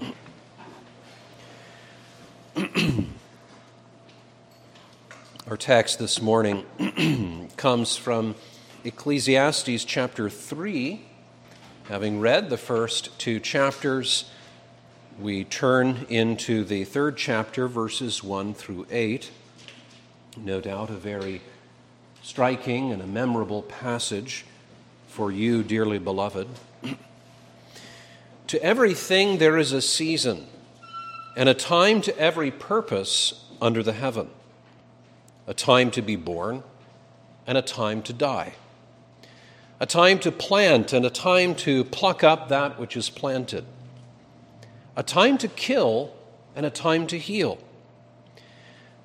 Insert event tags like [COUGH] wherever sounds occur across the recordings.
[CLEARS THROAT] Our text this morning [CLEARS THROAT] comes from Ecclesiastes chapter 3. Having read the first two chapters, we turn into the third chapter, verses 1 through 8. No doubt a very striking and a memorable passage for you, dearly beloved. To everything there is a season, and a time to every purpose under the heaven a time to be born and a time to die, a time to plant and a time to pluck up that which is planted, a time to kill and a time to heal,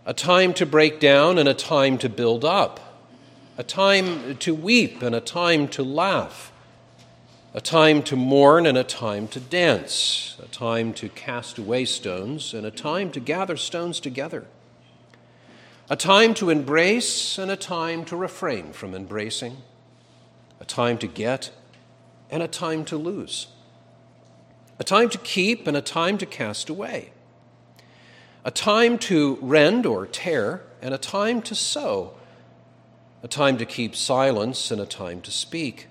a time to break down and a time to build up, a time to weep and a time to laugh, a time to mourn and a time to dance, a time to cast away stones and a time to gather stones together a time to embrace and a time to refrain from embracing, a time to get and a time to lose, a time to keep and a time to cast away, a time to rend or tear and a time to sow, a time to keep silence and a time to speak,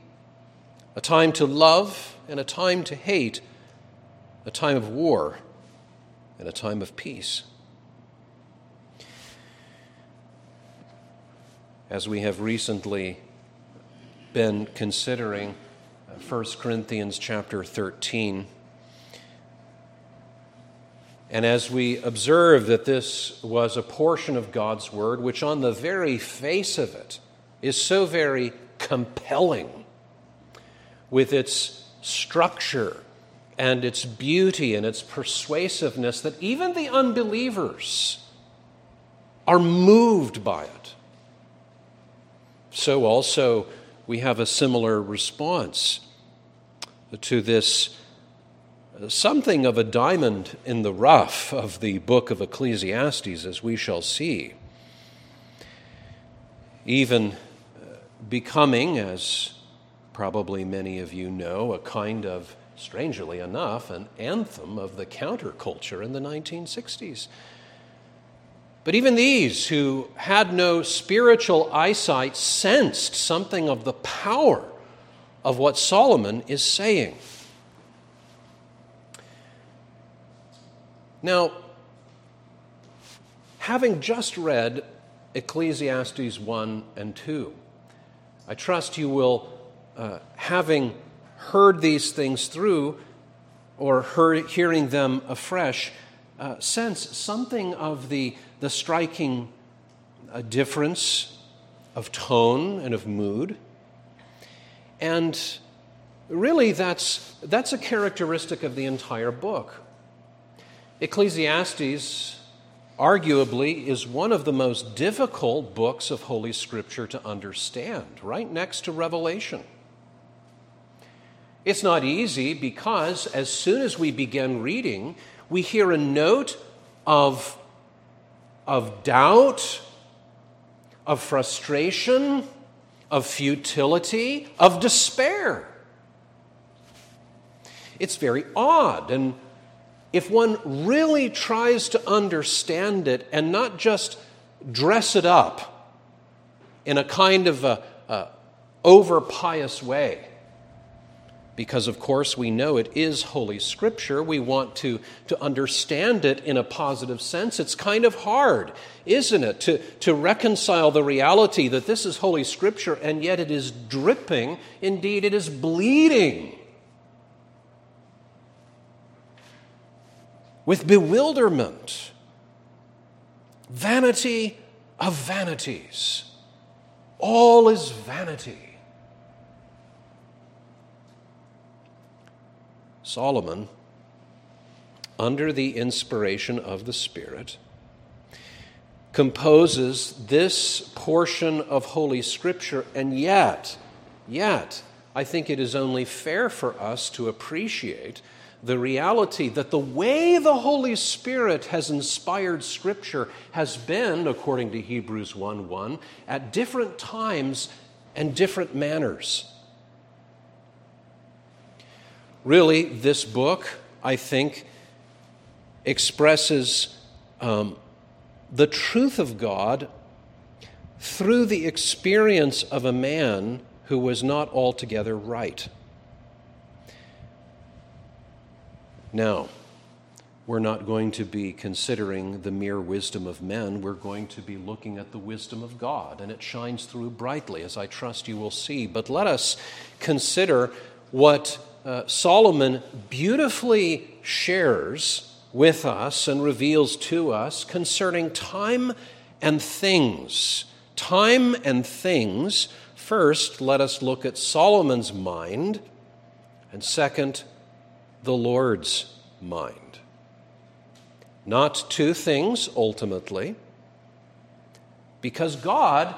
a time to love and a time to hate, a time of war and a time of peace. as we have recently been considering 1 uh, Corinthians chapter 13. And as we observe that this was a portion of God's Word, which on the very face of it is so very compelling with its structure and its beauty and its persuasiveness, that even the unbelievers are moved by it so also we have a similar response to this uh, something of a diamond in the rough of the book of Ecclesiastes, as we shall see. Even uh, becoming, as probably many of you know, a kind of, strangely enough, an anthem of the counterculture in the 1960s. But even these who had no spiritual eyesight sensed something of the power of what Solomon is saying. Now, having just read Ecclesiastes 1 and 2, I trust you will, uh, having heard these things through or heard, hearing them afresh, uh, sense something of the the striking uh, difference of tone and of mood. And really, that's, that's a characteristic of the entire book. Ecclesiastes, arguably, is one of the most difficult books of Holy Scripture to understand, right next to Revelation. It's not easy because as soon as we begin reading, we hear a note of of doubt, of frustration, of futility, of despair. It's very odd. And if one really tries to understand it and not just dress it up in a kind of a, a over pious way, because, of course, we know it is Holy Scripture. We want to, to understand it in a positive sense. It's kind of hard, isn't it, to, to reconcile the reality that this is Holy Scripture and yet it is dripping, indeed, it is bleeding with bewilderment, vanity of vanities. All is vanity. Solomon, under the inspiration of the Spirit, composes this portion of Holy Scripture, and yet, yet, I think it is only fair for us to appreciate the reality that the way the Holy Spirit has inspired Scripture has been, according to Hebrews 1 1, at different times and different manners. Really, this book, I think, expresses um, the truth of God through the experience of a man who was not altogether right. Now, we're not going to be considering the mere wisdom of men. We're going to be looking at the wisdom of God, and it shines through brightly, as I trust you will see. But let us consider what uh, Solomon beautifully shares with us and reveals to us concerning time and things. Time and things. First, let us look at Solomon's mind, and second, the Lord's mind. Not two things ultimately, because God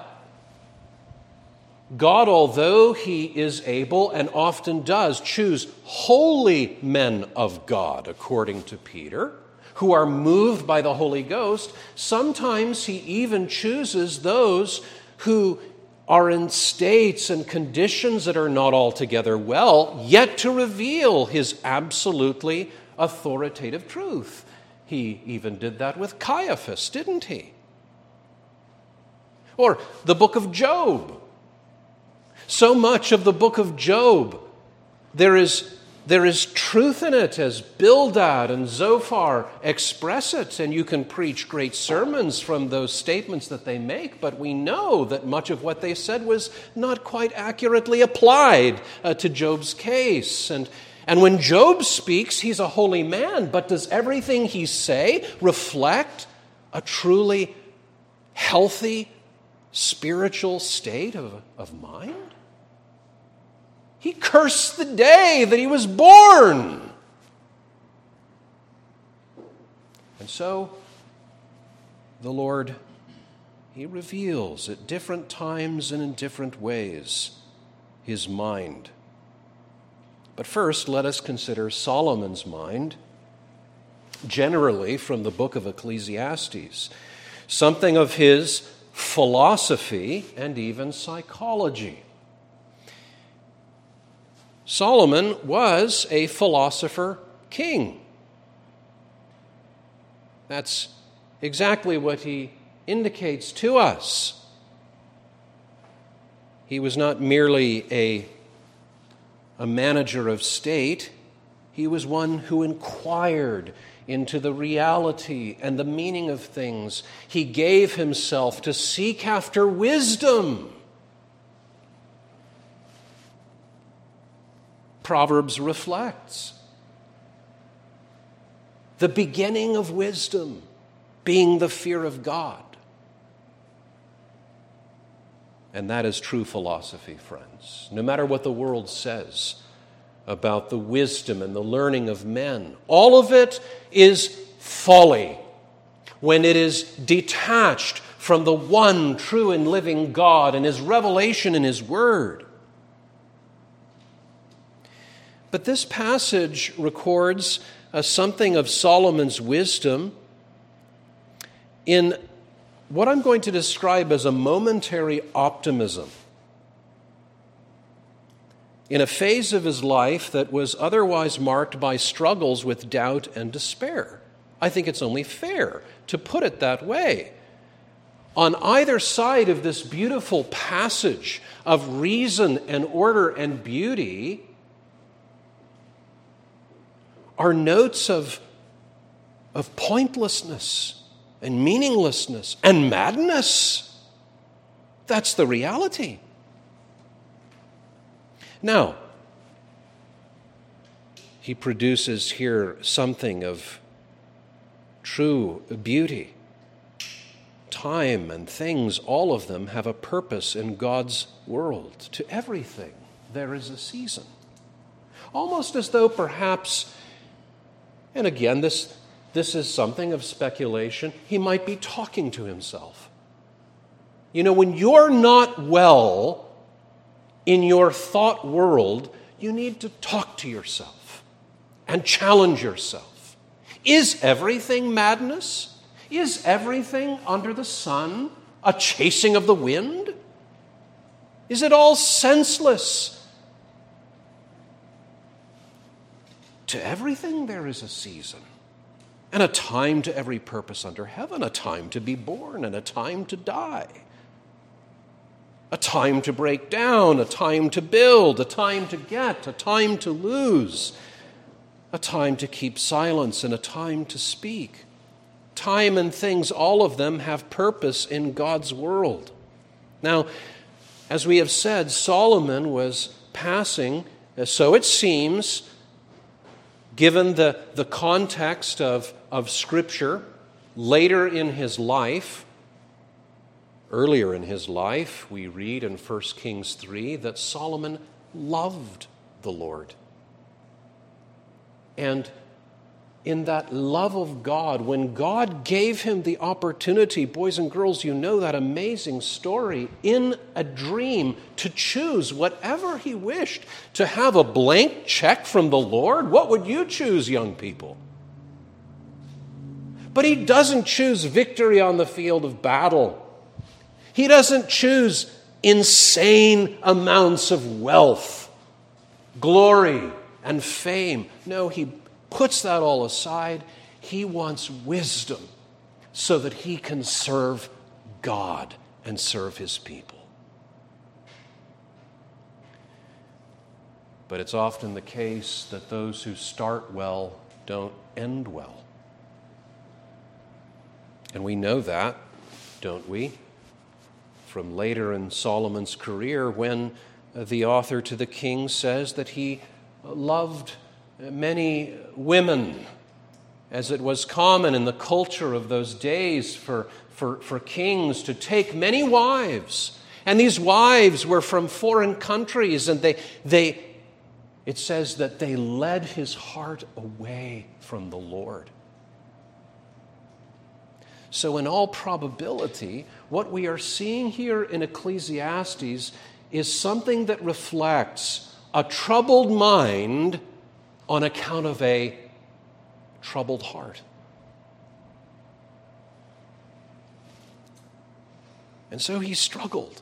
God, although He is able and often does choose holy men of God, according to Peter, who are moved by the Holy Ghost, sometimes He even chooses those who are in states and conditions that are not altogether well, yet to reveal His absolutely authoritative truth. He even did that with Caiaphas, didn't he? Or the book of Job so much of the book of Job, there is, there is truth in it as Bildad and Zophar express it, and you can preach great sermons from those statements that they make, but we know that much of what they said was not quite accurately applied uh, to Job's case. And, and when Job speaks, he's a holy man, but does everything he say reflect a truly healthy spiritual state of, of mind? He cursed the day that he was born. And so, the Lord, He reveals at different times and in different ways His mind. But first, let us consider Solomon's mind, generally from the book of Ecclesiastes, something of his philosophy and even psychology. Solomon was a philosopher king. That's exactly what he indicates to us. He was not merely a, a manager of state, he was one who inquired into the reality and the meaning of things. He gave himself to seek after wisdom. Proverbs reflects. The beginning of wisdom being the fear of God. And that is true philosophy, friends. No matter what the world says about the wisdom and the learning of men, all of it is folly when it is detached from the one true and living God and His revelation in His Word. But this passage records uh, something of Solomon's wisdom in what I'm going to describe as a momentary optimism. In a phase of his life that was otherwise marked by struggles with doubt and despair. I think it's only fair to put it that way. On either side of this beautiful passage of reason and order and beauty are notes of, of pointlessness and meaninglessness and madness. That's the reality. Now, he produces here something of true beauty. Time and things, all of them, have a purpose in God's world. To everything, there is a season. Almost as though perhaps and again, this, this is something of speculation. He might be talking to himself. You know, when you're not well in your thought world, you need to talk to yourself and challenge yourself. Is everything madness? Is everything under the sun a chasing of the wind? Is it all senseless? To everything there is a season. and a time to every purpose under heaven, a time to be born and a time to die, a time to break down, a time to build, a time to get, a time to lose, a time to keep silence, and a time to speak. Time and things, all of them have purpose in God's world. Now, as we have said, Solomon was passing, uh, so it seems, given the, the context of, of Scripture, later in his life, earlier in his life, we read in 1 Kings 3 that Solomon loved the Lord. And in that love of God, when God gave him the opportunity, boys and girls, you know that amazing story, in a dream to choose whatever he wished, to have a blank check from the Lord, what would you choose, young people? But he doesn't choose victory on the field of battle. He doesn't choose insane amounts of wealth, glory, and fame. No, he puts that all aside. He wants wisdom so that he can serve God and serve his people. But it's often the case that those who start well don't end well. And we know that, don't we? From later in Solomon's career, when the author to the king says that he loved many women, as it was common in the culture of those days for, for, for kings to take many wives. And these wives were from foreign countries, and they, they, it says that they led his heart away from the Lord. So, in all probability, what we are seeing here in Ecclesiastes is something that reflects a troubled mind on account of a troubled heart. And so he struggled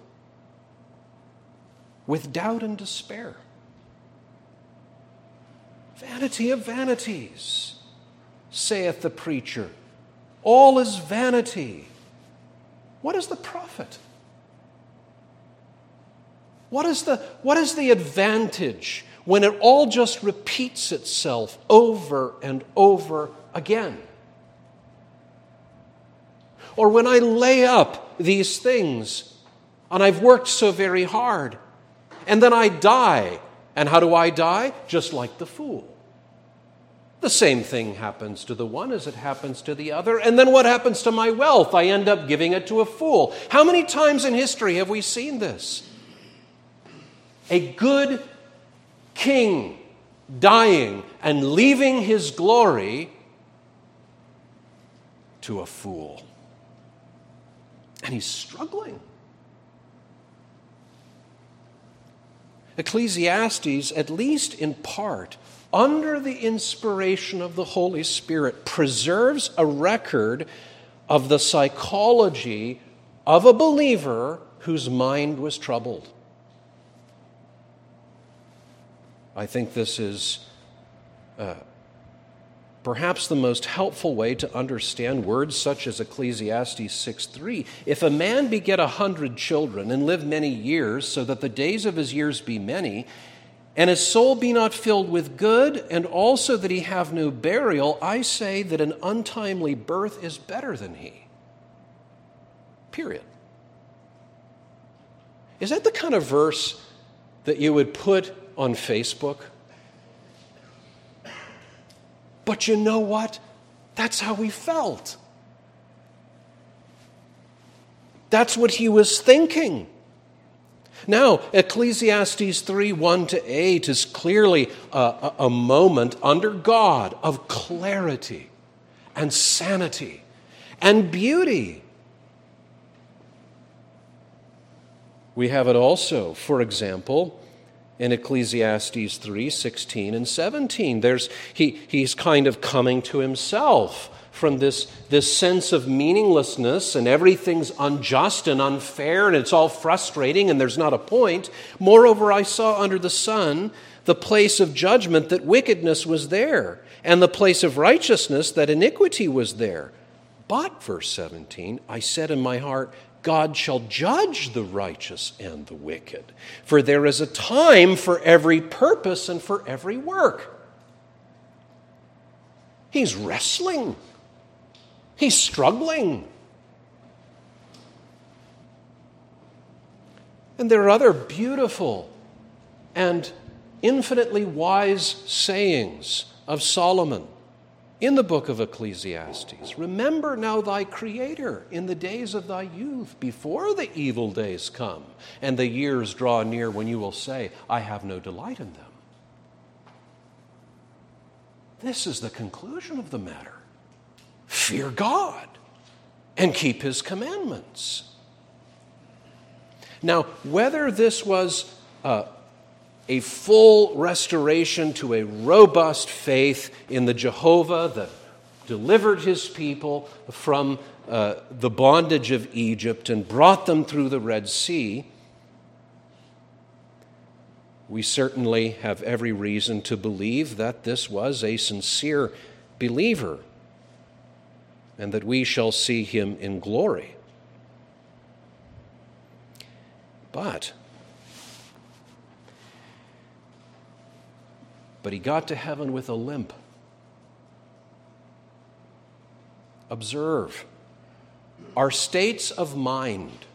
with doubt and despair. Vanity of vanities, saith the preacher. All is vanity. What is the profit? What is the, what is the advantage when it all just repeats itself over and over again. Or when I lay up these things and I've worked so very hard and then I die. And how do I die? Just like the fool. The same thing happens to the one as it happens to the other. And then what happens to my wealth? I end up giving it to a fool. How many times in history have we seen this? A good king dying and leaving his glory to a fool. And he's struggling. Ecclesiastes, at least in part, under the inspiration of the Holy Spirit, preserves a record of the psychology of a believer whose mind was troubled. I think this is uh, perhaps the most helpful way to understand words such as Ecclesiastes 6:3. If a man beget a hundred children and live many years, so that the days of his years be many, and his soul be not filled with good, and also that he have no burial, I say that an untimely birth is better than he. Period. Is that the kind of verse that you would put on Facebook. But you know what? That's how he felt. That's what he was thinking. Now, Ecclesiastes 3 1 to 8 is clearly a, a, moment under God of clarity and sanity and beauty. We have it also, for example, in Ecclesiastes 3 16 and 17. There's, he, he's kind of coming to himself from this, this sense of meaninglessness and everything's unjust and unfair and it's all frustrating and there's not a point. Moreover, I saw under the sun the place of judgment that wickedness was there and the place of righteousness that iniquity was there. But, verse 17, I said in my heart, God shall judge the righteous and the wicked, for there is a time for every purpose and for every work. He's wrestling, he's struggling. And there are other beautiful and infinitely wise sayings of Solomon in the book of Ecclesiastes. Remember now thy Creator in the days of thy youth, before the evil days come and the years draw near when you will say, I have no delight in them. This is the conclusion of the matter. Fear God and keep his commandments. Now, whether this was uh, a full restoration to a robust faith in the Jehovah that delivered his people from uh, the bondage of Egypt and brought them through the Red Sea, we certainly have every reason to believe that this was a sincere believer and that we shall see him in glory. But but he got to heaven with a limp. Observe our states of mind.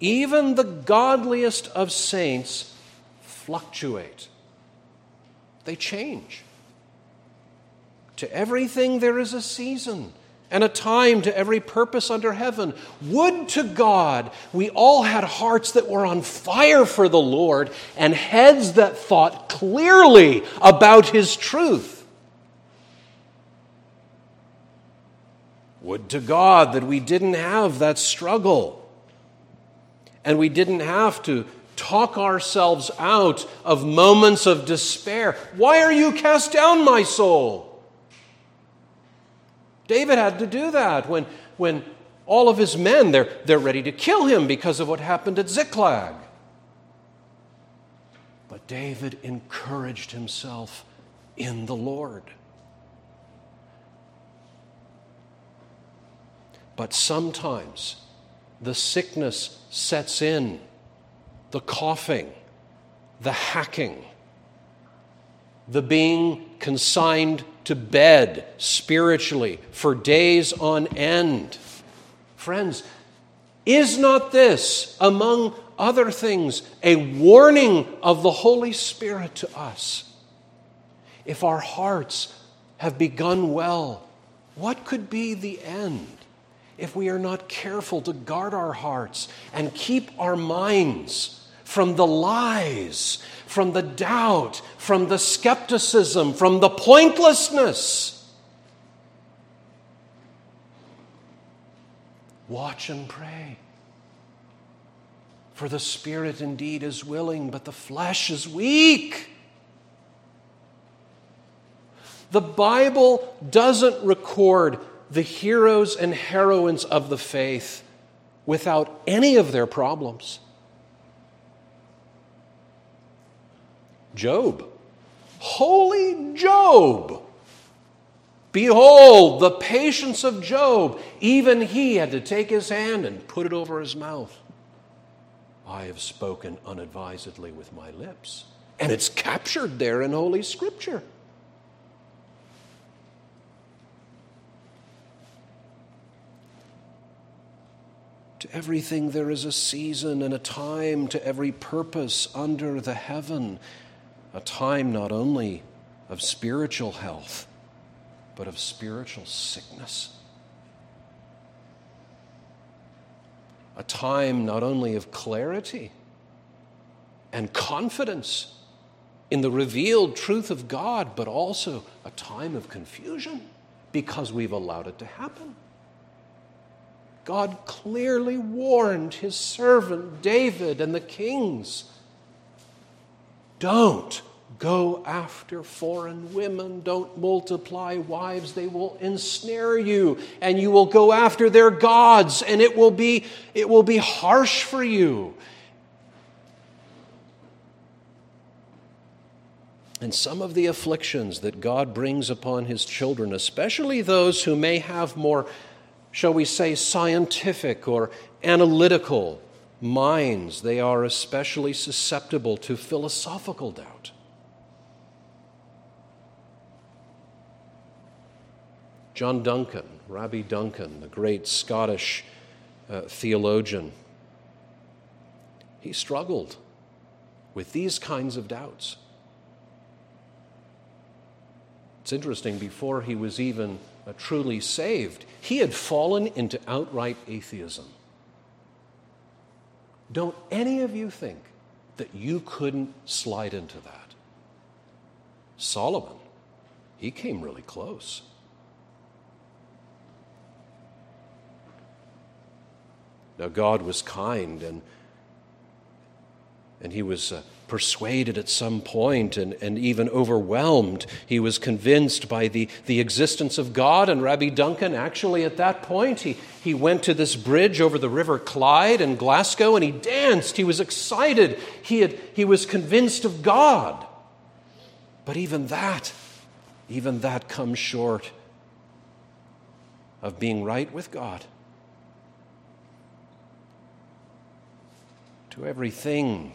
Even the godliest of saints fluctuate, they change. To everything there is a season and a time to every purpose under heaven. Would to God we all had hearts that were on fire for the Lord and heads that thought clearly about His truth. Would to God that we didn't have that struggle and we didn't have to talk ourselves out of moments of despair. Why are you cast down, my soul? David had to do that when, when all of his men, they're, they're ready to kill him because of what happened at Ziklag. But David encouraged himself in the Lord. But sometimes the sickness sets in, the coughing, the hacking, the being consigned to bed spiritually for days on end. Friends, is not this, among other things, a warning of the Holy Spirit to us? If our hearts have begun well, what could be the end if we are not careful to guard our hearts and keep our minds from the lies from the doubt, from the skepticism, from the pointlessness. Watch and pray. For the spirit indeed is willing, but the flesh is weak. The Bible doesn't record the heroes and heroines of the faith without any of their problems. Job. Holy Job! Behold, the patience of Job. Even he had to take his hand and put it over his mouth. I have spoken unadvisedly with my lips. And it's captured there in Holy Scripture. To everything there is a season and a time to every purpose under the heaven a time not only of spiritual health, but of spiritual sickness. A time not only of clarity and confidence in the revealed truth of God, but also a time of confusion because we've allowed it to happen. God clearly warned his servant David and the kings don't go after foreign women. Don't multiply wives. They will ensnare you, and you will go after their gods, and it will be, it will be harsh for you. And some of the afflictions that God brings upon his children, especially those who may have more, shall we say, scientific or analytical minds, they are especially susceptible to philosophical doubt. John Duncan, Rabbi Duncan, the great Scottish uh, theologian, he struggled with these kinds of doubts. It's interesting, before he was even uh, truly saved, he had fallen into outright atheism. Don't any of you think that you couldn't slide into that? Solomon, he came really close. Now, God was kind and, and he was uh, persuaded at some point and, and even overwhelmed. He was convinced by the, the existence of God. And Rabbi Duncan, actually, at that point, he, he went to this bridge over the River Clyde in Glasgow and he danced. He was excited. He, had, he was convinced of God. But even that, even that comes short of being right with God. To everything,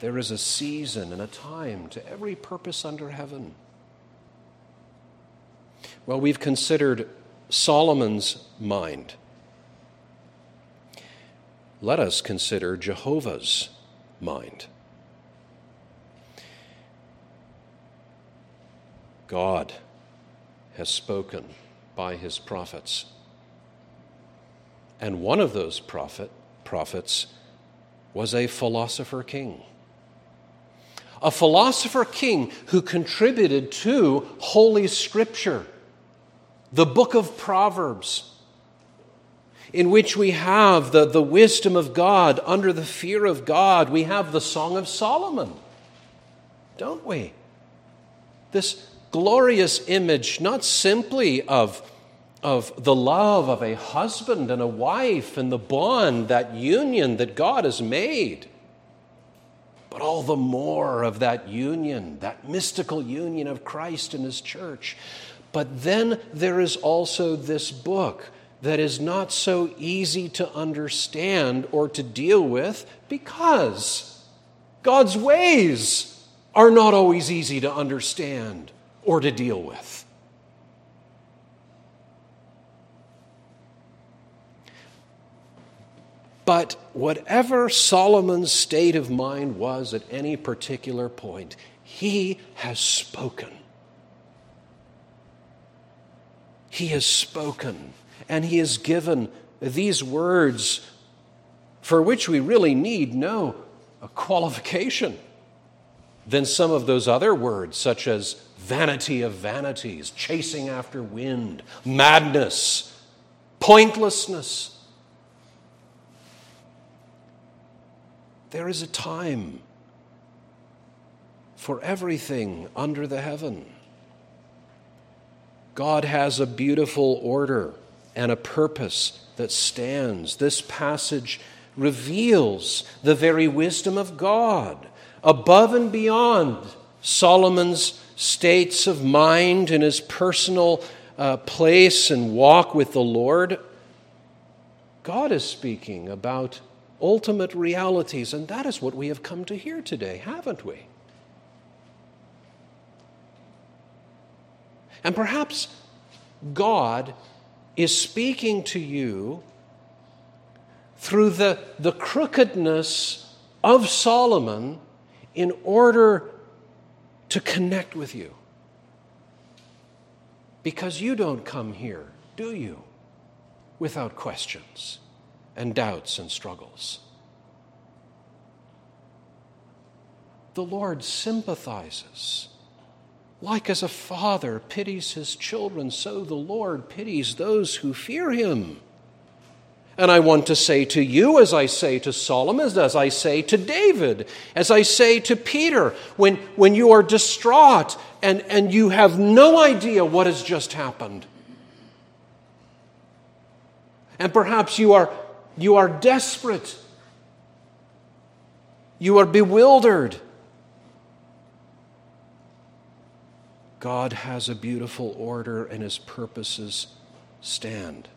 there is a season and a time to every purpose under heaven. Well, we've considered Solomon's mind. Let us consider Jehovah's mind. God has spoken by his prophets. And one of those prophet, prophets was a philosopher king. A philosopher king who contributed to Holy Scripture, the book of Proverbs, in which we have the, the wisdom of God under the fear of God. We have the Song of Solomon, don't we? This glorious image, not simply of of the love of a husband and a wife and the bond, that union that God has made. But all the more of that union, that mystical union of Christ and His church. But then there is also this book that is not so easy to understand or to deal with because God's ways are not always easy to understand or to deal with. But whatever Solomon's state of mind was at any particular point, he has spoken. He has spoken, and he has given these words for which we really need no qualification than some of those other words, such as vanity of vanities, chasing after wind, madness, pointlessness. There is a time for everything under the heaven. God has a beautiful order and a purpose that stands. This passage reveals the very wisdom of God above and beyond Solomon's states of mind and his personal uh, place and walk with the Lord. God is speaking about ultimate realities. And that is what we have come to hear today, haven't we? And perhaps God is speaking to you through the, the crookedness of Solomon in order to connect with you. Because you don't come here, do you, without questions and doubts and struggles. The Lord sympathizes. Like as a father pities his children, so the Lord pities those who fear him. And I want to say to you, as I say to Solomon, as I say to David, as I say to Peter, when, when you are distraught and, and you have no idea what has just happened, and perhaps you are you are desperate. You are bewildered. God has a beautiful order and his purposes stand.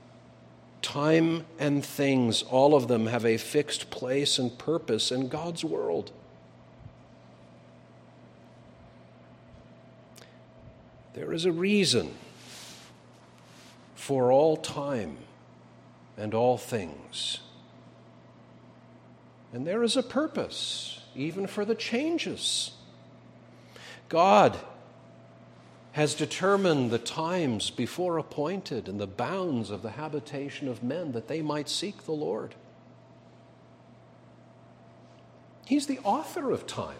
Time and things, all of them have a fixed place and purpose in God's world. There is a reason for all time and all things. And there is a purpose, even for the changes. God has determined the times before appointed and the bounds of the habitation of men that they might seek the Lord. He's the author of time.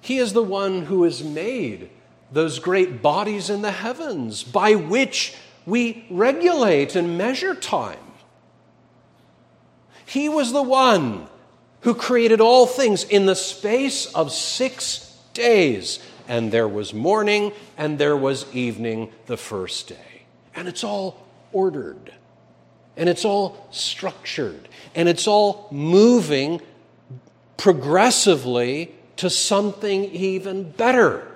He is the one who has made those great bodies in the heavens by which we regulate and measure time. He was the one who created all things in the space of six days. And there was morning and there was evening the first day. And it's all ordered. And it's all structured. And it's all moving progressively to something even better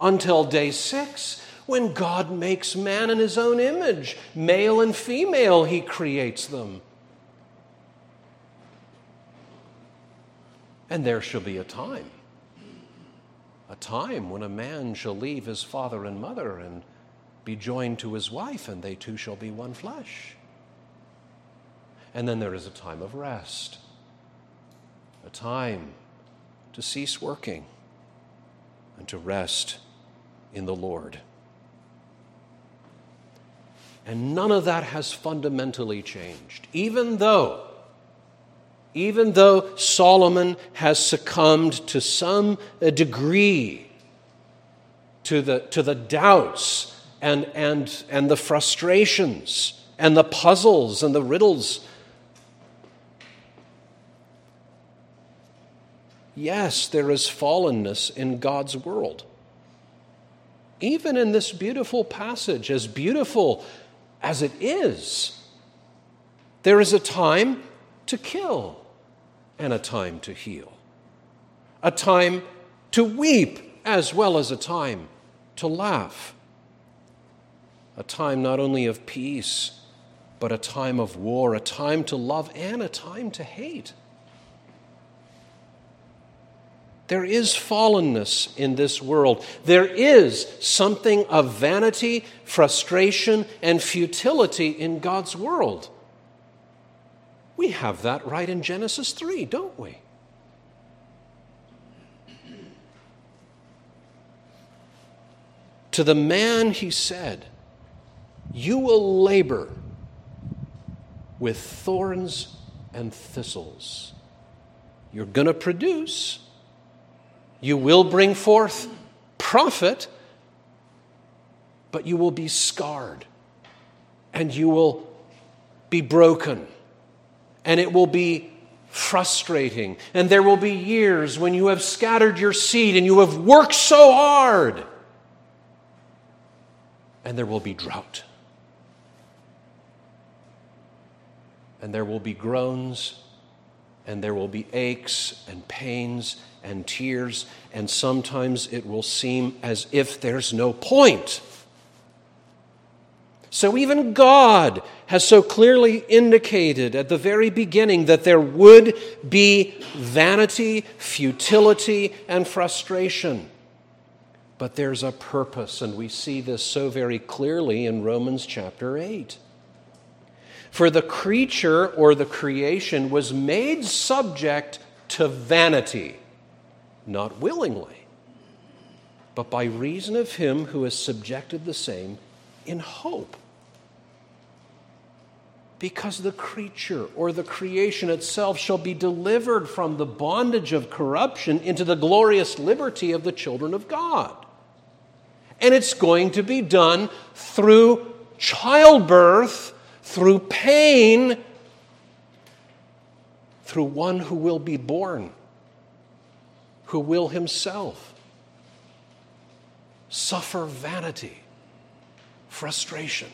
until day six, when God makes man in his own image. Male and female, he creates them. And there shall be a time a time when a man shall leave his father and mother and be joined to his wife, and they two shall be one flesh. And then there is a time of rest, a time to cease working and to rest in the Lord. And none of that has fundamentally changed, even though even though Solomon has succumbed to some uh, degree to the, to the doubts and, and, and the frustrations and the puzzles and the riddles. Yes, there is fallenness in God's world. Even in this beautiful passage, as beautiful as it is, there is a time to kill and a time to heal, a time to weep as well as a time to laugh, a time not only of peace, but a time of war, a time to love and a time to hate. There is fallenness in this world. There is something of vanity, frustration, and futility in God's world. We have that right in Genesis 3, don't we? To the man he said, You will labor with thorns and thistles. You're going to produce, you will bring forth profit, but you will be scarred and you will be broken and it will be frustrating. And there will be years when you have scattered your seed and you have worked so hard. And there will be drought. And there will be groans, and there will be aches and pains and tears, and sometimes it will seem as if there's no point. So even God has so clearly indicated at the very beginning that there would be vanity, futility, and frustration. But there's a purpose, and we see this so very clearly in Romans chapter 8. For the creature or the creation was made subject to vanity, not willingly, but by reason of him who has subjected the same in hope because the creature or the creation itself shall be delivered from the bondage of corruption into the glorious liberty of the children of God. And it's going to be done through childbirth, through pain, through one who will be born, who will himself suffer vanity, frustration,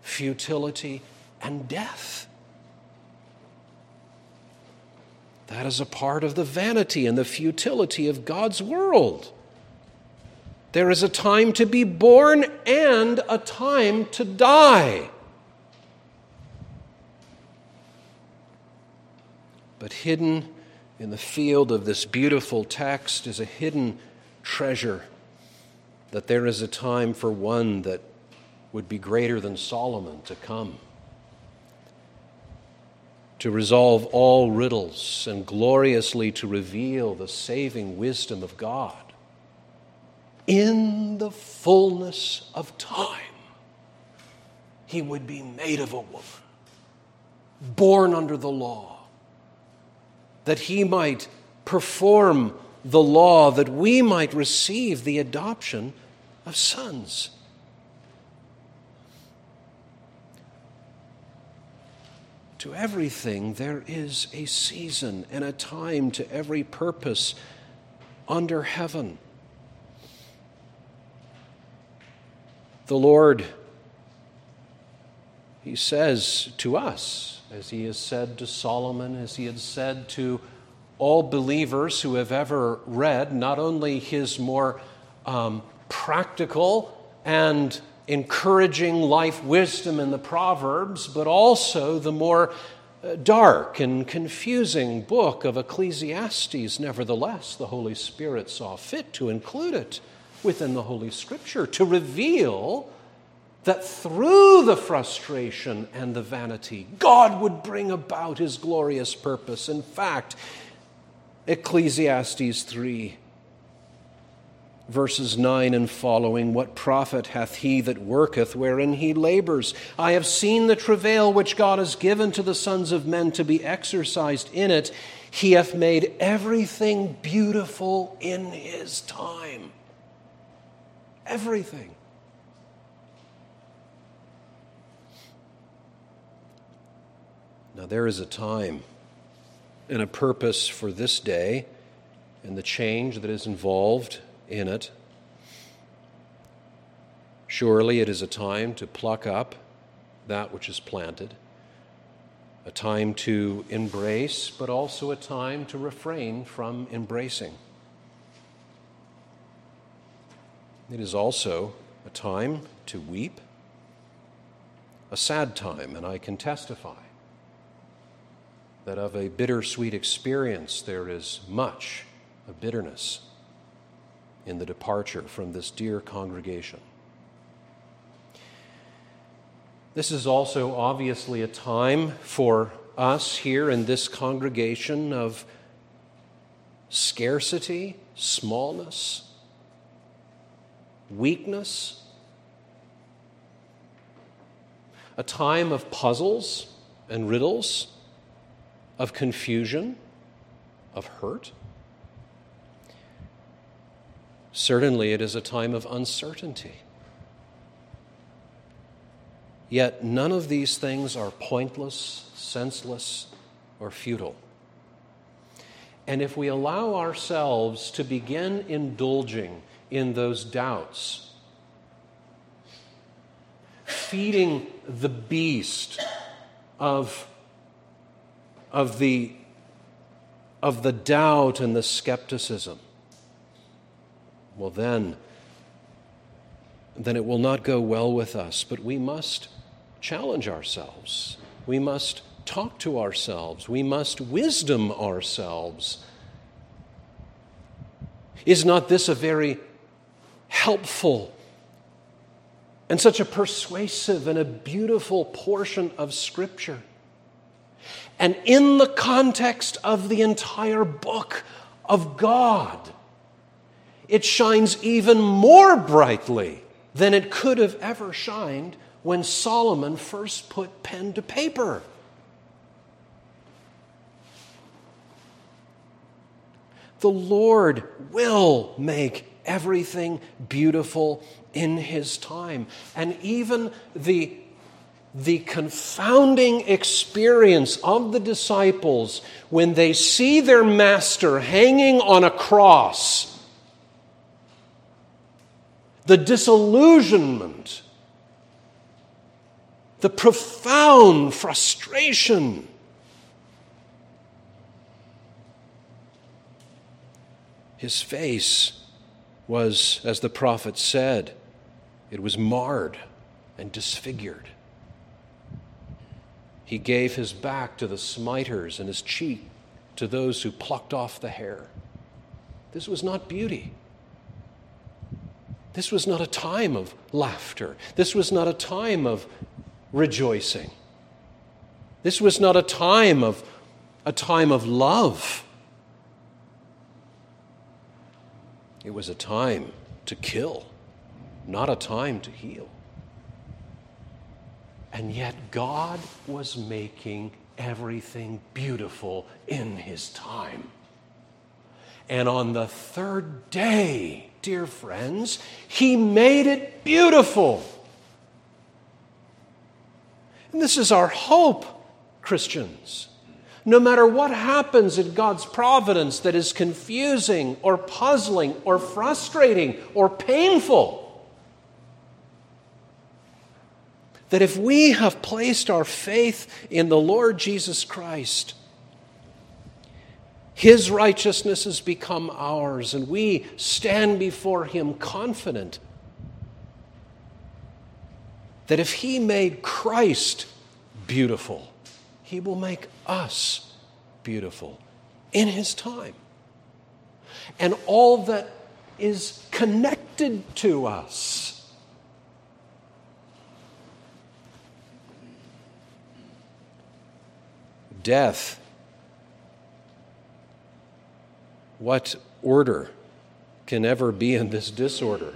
futility, and death. That is a part of the vanity and the futility of God's world. There is a time to be born and a time to die. But hidden in the field of this beautiful text is a hidden treasure that there is a time for one that would be greater than Solomon to come to resolve all riddles and gloriously to reveal the saving wisdom of God. In the fullness of time, he would be made of a woman, born under the law, that he might perform the law, that we might receive the adoption of sons. To everything there is a season and a time to every purpose under heaven. The Lord, He says to us, as He has said to Solomon, as He had said to all believers who have ever read not only His more um, practical and encouraging life wisdom in the Proverbs, but also the more uh, dark and confusing book of Ecclesiastes. Nevertheless, the Holy Spirit saw fit to include it within the Holy Scripture to reveal that through the frustration and the vanity, God would bring about his glorious purpose. In fact, Ecclesiastes 3 verses 9 and following What profit hath he that worketh wherein he labors? I have seen the travail which God has given to the sons of men to be exercised in it. He hath made everything beautiful in his time. Everything. Now, there is a time and a purpose for this day and the change that is involved in it. Surely it is a time to pluck up that which is planted, a time to embrace, but also a time to refrain from embracing. It is also a time to weep, a sad time, and I can testify that of a bittersweet experience there is much of bitterness in the departure from this dear congregation. This is also obviously a time for us here in this congregation of scarcity, smallness, weakness, a time of puzzles and riddles, of confusion, of hurt. Certainly, it is a time of uncertainty. Yet, none of these things are pointless, senseless, or futile. And if we allow ourselves to begin indulging in those doubts, feeding the beast of, of, the, of the doubt and the skepticism, well, then, then it will not go well with us. But we must challenge ourselves. We must talk to ourselves. We must wisdom ourselves. Is not this a very helpful and such a persuasive and a beautiful portion of Scripture? And in the context of the entire book of God, it shines even more brightly than it could have ever shined when Solomon first put pen to paper. The Lord will make everything beautiful in His time. And even the, the confounding experience of the disciples when they see their master hanging on a cross the disillusionment, the profound frustration. His face was, as the prophet said, it was marred and disfigured. He gave his back to the smiters and his cheek to those who plucked off the hair. This was not beauty. This was not a time of laughter. This was not a time of rejoicing. This was not a time of a time of love. It was a time to kill, not a time to heal. And yet, God was making everything beautiful in His time. And on the third day, dear friends, He made it beautiful. And this is our hope, Christians. No matter what happens in God's providence that is confusing or puzzling or frustrating or painful, that if we have placed our faith in the Lord Jesus Christ, His righteousness has become ours, and we stand before Him confident that if He made Christ beautiful, He will make us beautiful in His time. And all that is connected to us death. What order can ever be in this disorder?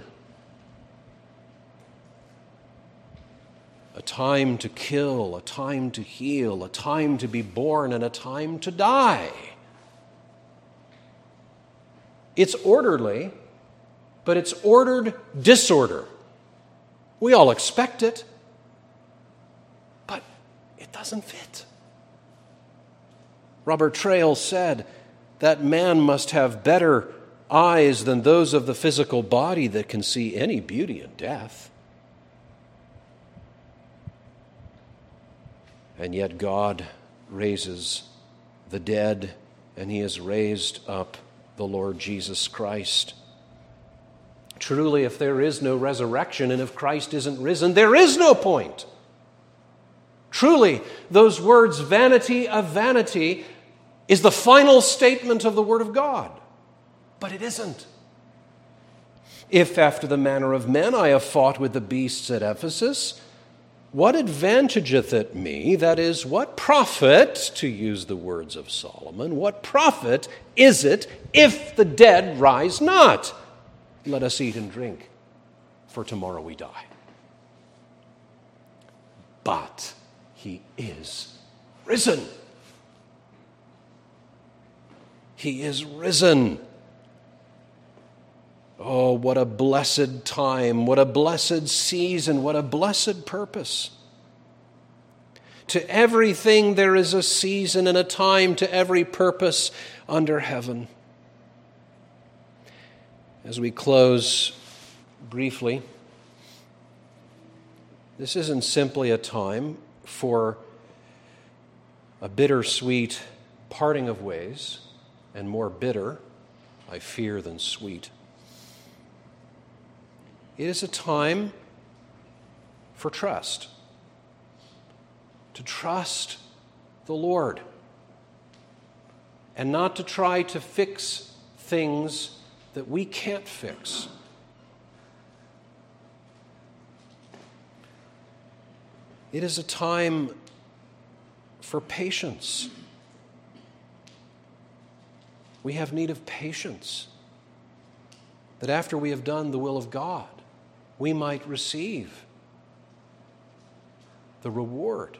A time to kill, a time to heal, a time to be born, and a time to die. It's orderly, but it's ordered disorder. We all expect it, but it doesn't fit. Robert Traill said that man must have better eyes than those of the physical body that can see any beauty in death. And yet God raises the dead, and He has raised up the Lord Jesus Christ. Truly, if there is no resurrection and if Christ isn't risen, there is no point. Truly, those words, vanity of vanity, is the final statement of the Word of God. But it isn't. If, after the manner of men, I have fought with the beasts at Ephesus, what advantageth it me? That is, what profit, to use the words of Solomon, what profit is it if the dead rise not? Let us eat and drink, for tomorrow we die. But he is risen. He is risen. Oh, what a blessed time, what a blessed season, what a blessed purpose. To everything there is a season and a time to every purpose under heaven. As we close briefly, this isn't simply a time for a bittersweet parting of ways and more bitter, I fear, than sweet. It is a time for trust. To trust the Lord and not to try to fix things that we can't fix. It is a time for patience. We have need of patience, that after we have done the will of God, we might receive the reward.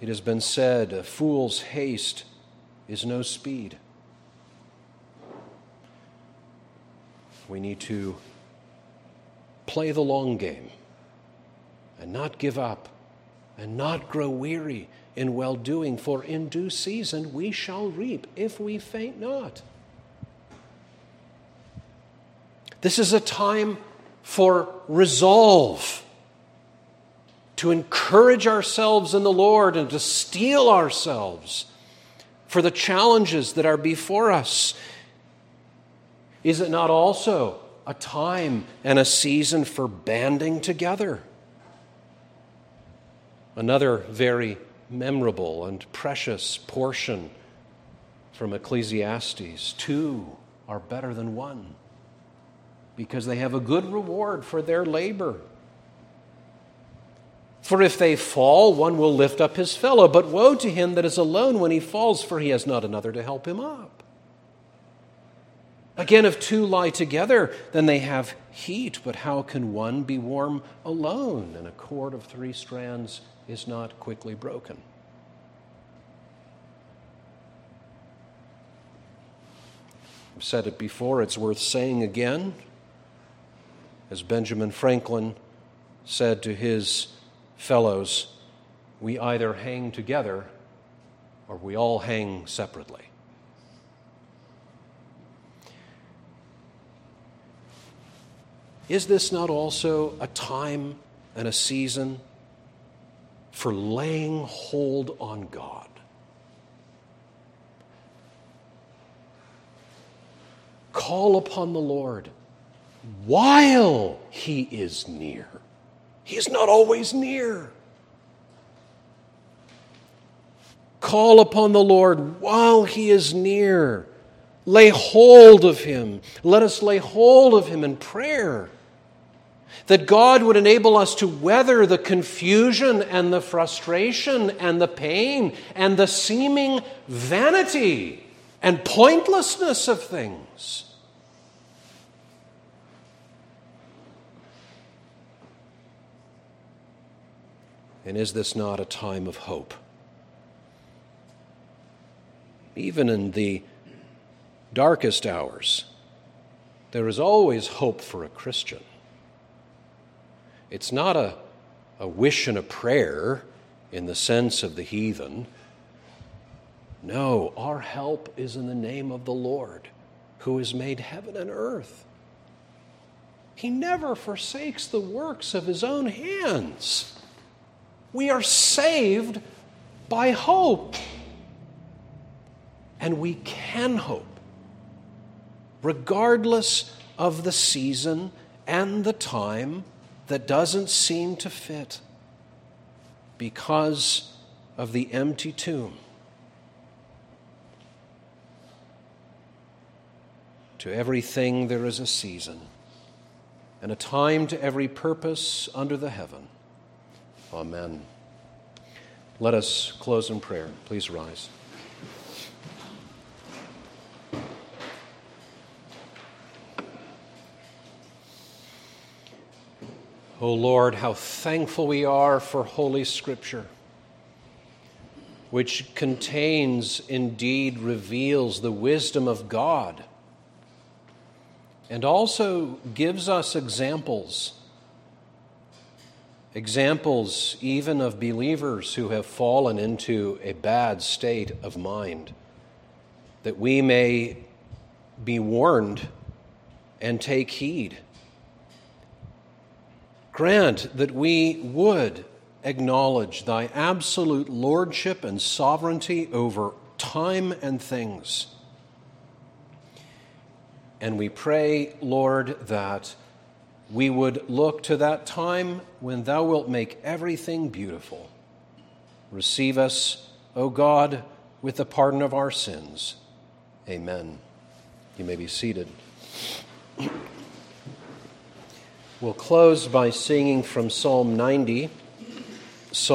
It has been said, a fool's haste is no speed. We need to play the long game and not give up and not grow weary in well doing, for in due season we shall reap if we faint not. This is a time for resolve, to encourage ourselves in the Lord and to steel ourselves for the challenges that are before us? Is it not also a time and a season for banding together? Another very memorable and precious portion from Ecclesiastes two are better than one because they have a good reward for their labor. For if they fall, one will lift up his fellow, but woe to him that is alone when he falls, for he has not another to help him up. Again, if two lie together, then they have heat, but how can one be warm alone? And a cord of three strands is not quickly broken. I've said it before, it's worth saying again. As Benjamin Franklin said to his fellows, we either hang together or we all hang separately. Is this not also a time and a season for laying hold on God? Call upon the Lord while He is near. He is not always near. Call upon the Lord while He is near. Lay hold of Him. Let us lay hold of Him in prayer. That God would enable us to weather the confusion and the frustration and the pain and the seeming vanity and pointlessness of things. And is this not a time of hope? Even in the darkest hours, there is always hope for a Christian. It's not a, a wish and a prayer in the sense of the heathen. No, our help is in the name of the Lord who has made heaven and earth. He never forsakes the works of his own hands. We are saved by hope. And we can hope, regardless of the season and the time that doesn't seem to fit because of the empty tomb. To everything there is a season, and a time to every purpose under the heaven. Amen. Let us close in prayer. Please rise. Oh Lord, how thankful we are for Holy Scripture, which contains, indeed, reveals the wisdom of God and also gives us examples examples even of believers who have fallen into a bad state of mind, that we may be warned and take heed. Grant that we would acknowledge thy absolute lordship and sovereignty over time and things. And we pray, Lord, that we would look to that time when thou wilt make everything beautiful. Receive us, O God, with the pardon of our sins. Amen. You may be seated. We'll close by singing from Psalm 90.